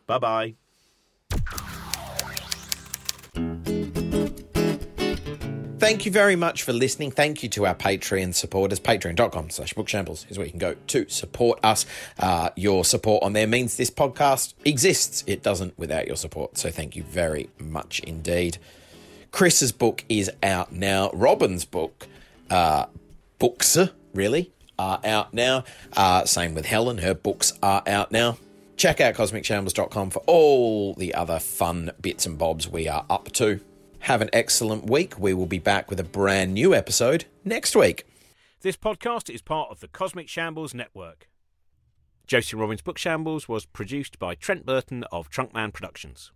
Bye bye. Thank you very much for listening. Thank you to our Patreon supporters. Patreon.com slash bookshambles is where you can go to support us. Uh, your support on there means this podcast exists. It doesn't without your support. So thank you very much indeed. Chris's book is out now. Robin's book, uh, books, really, are out now. Uh, same with Helen. Her books are out now. Check out cosmicshambles.com for all the other fun bits and bobs we are up to. Have an excellent week. We will be back with a brand new episode next week. This podcast is part of the Cosmic Shambles Network. Josie Robbins Book Shambles was produced by Trent Burton of Trunkman Productions.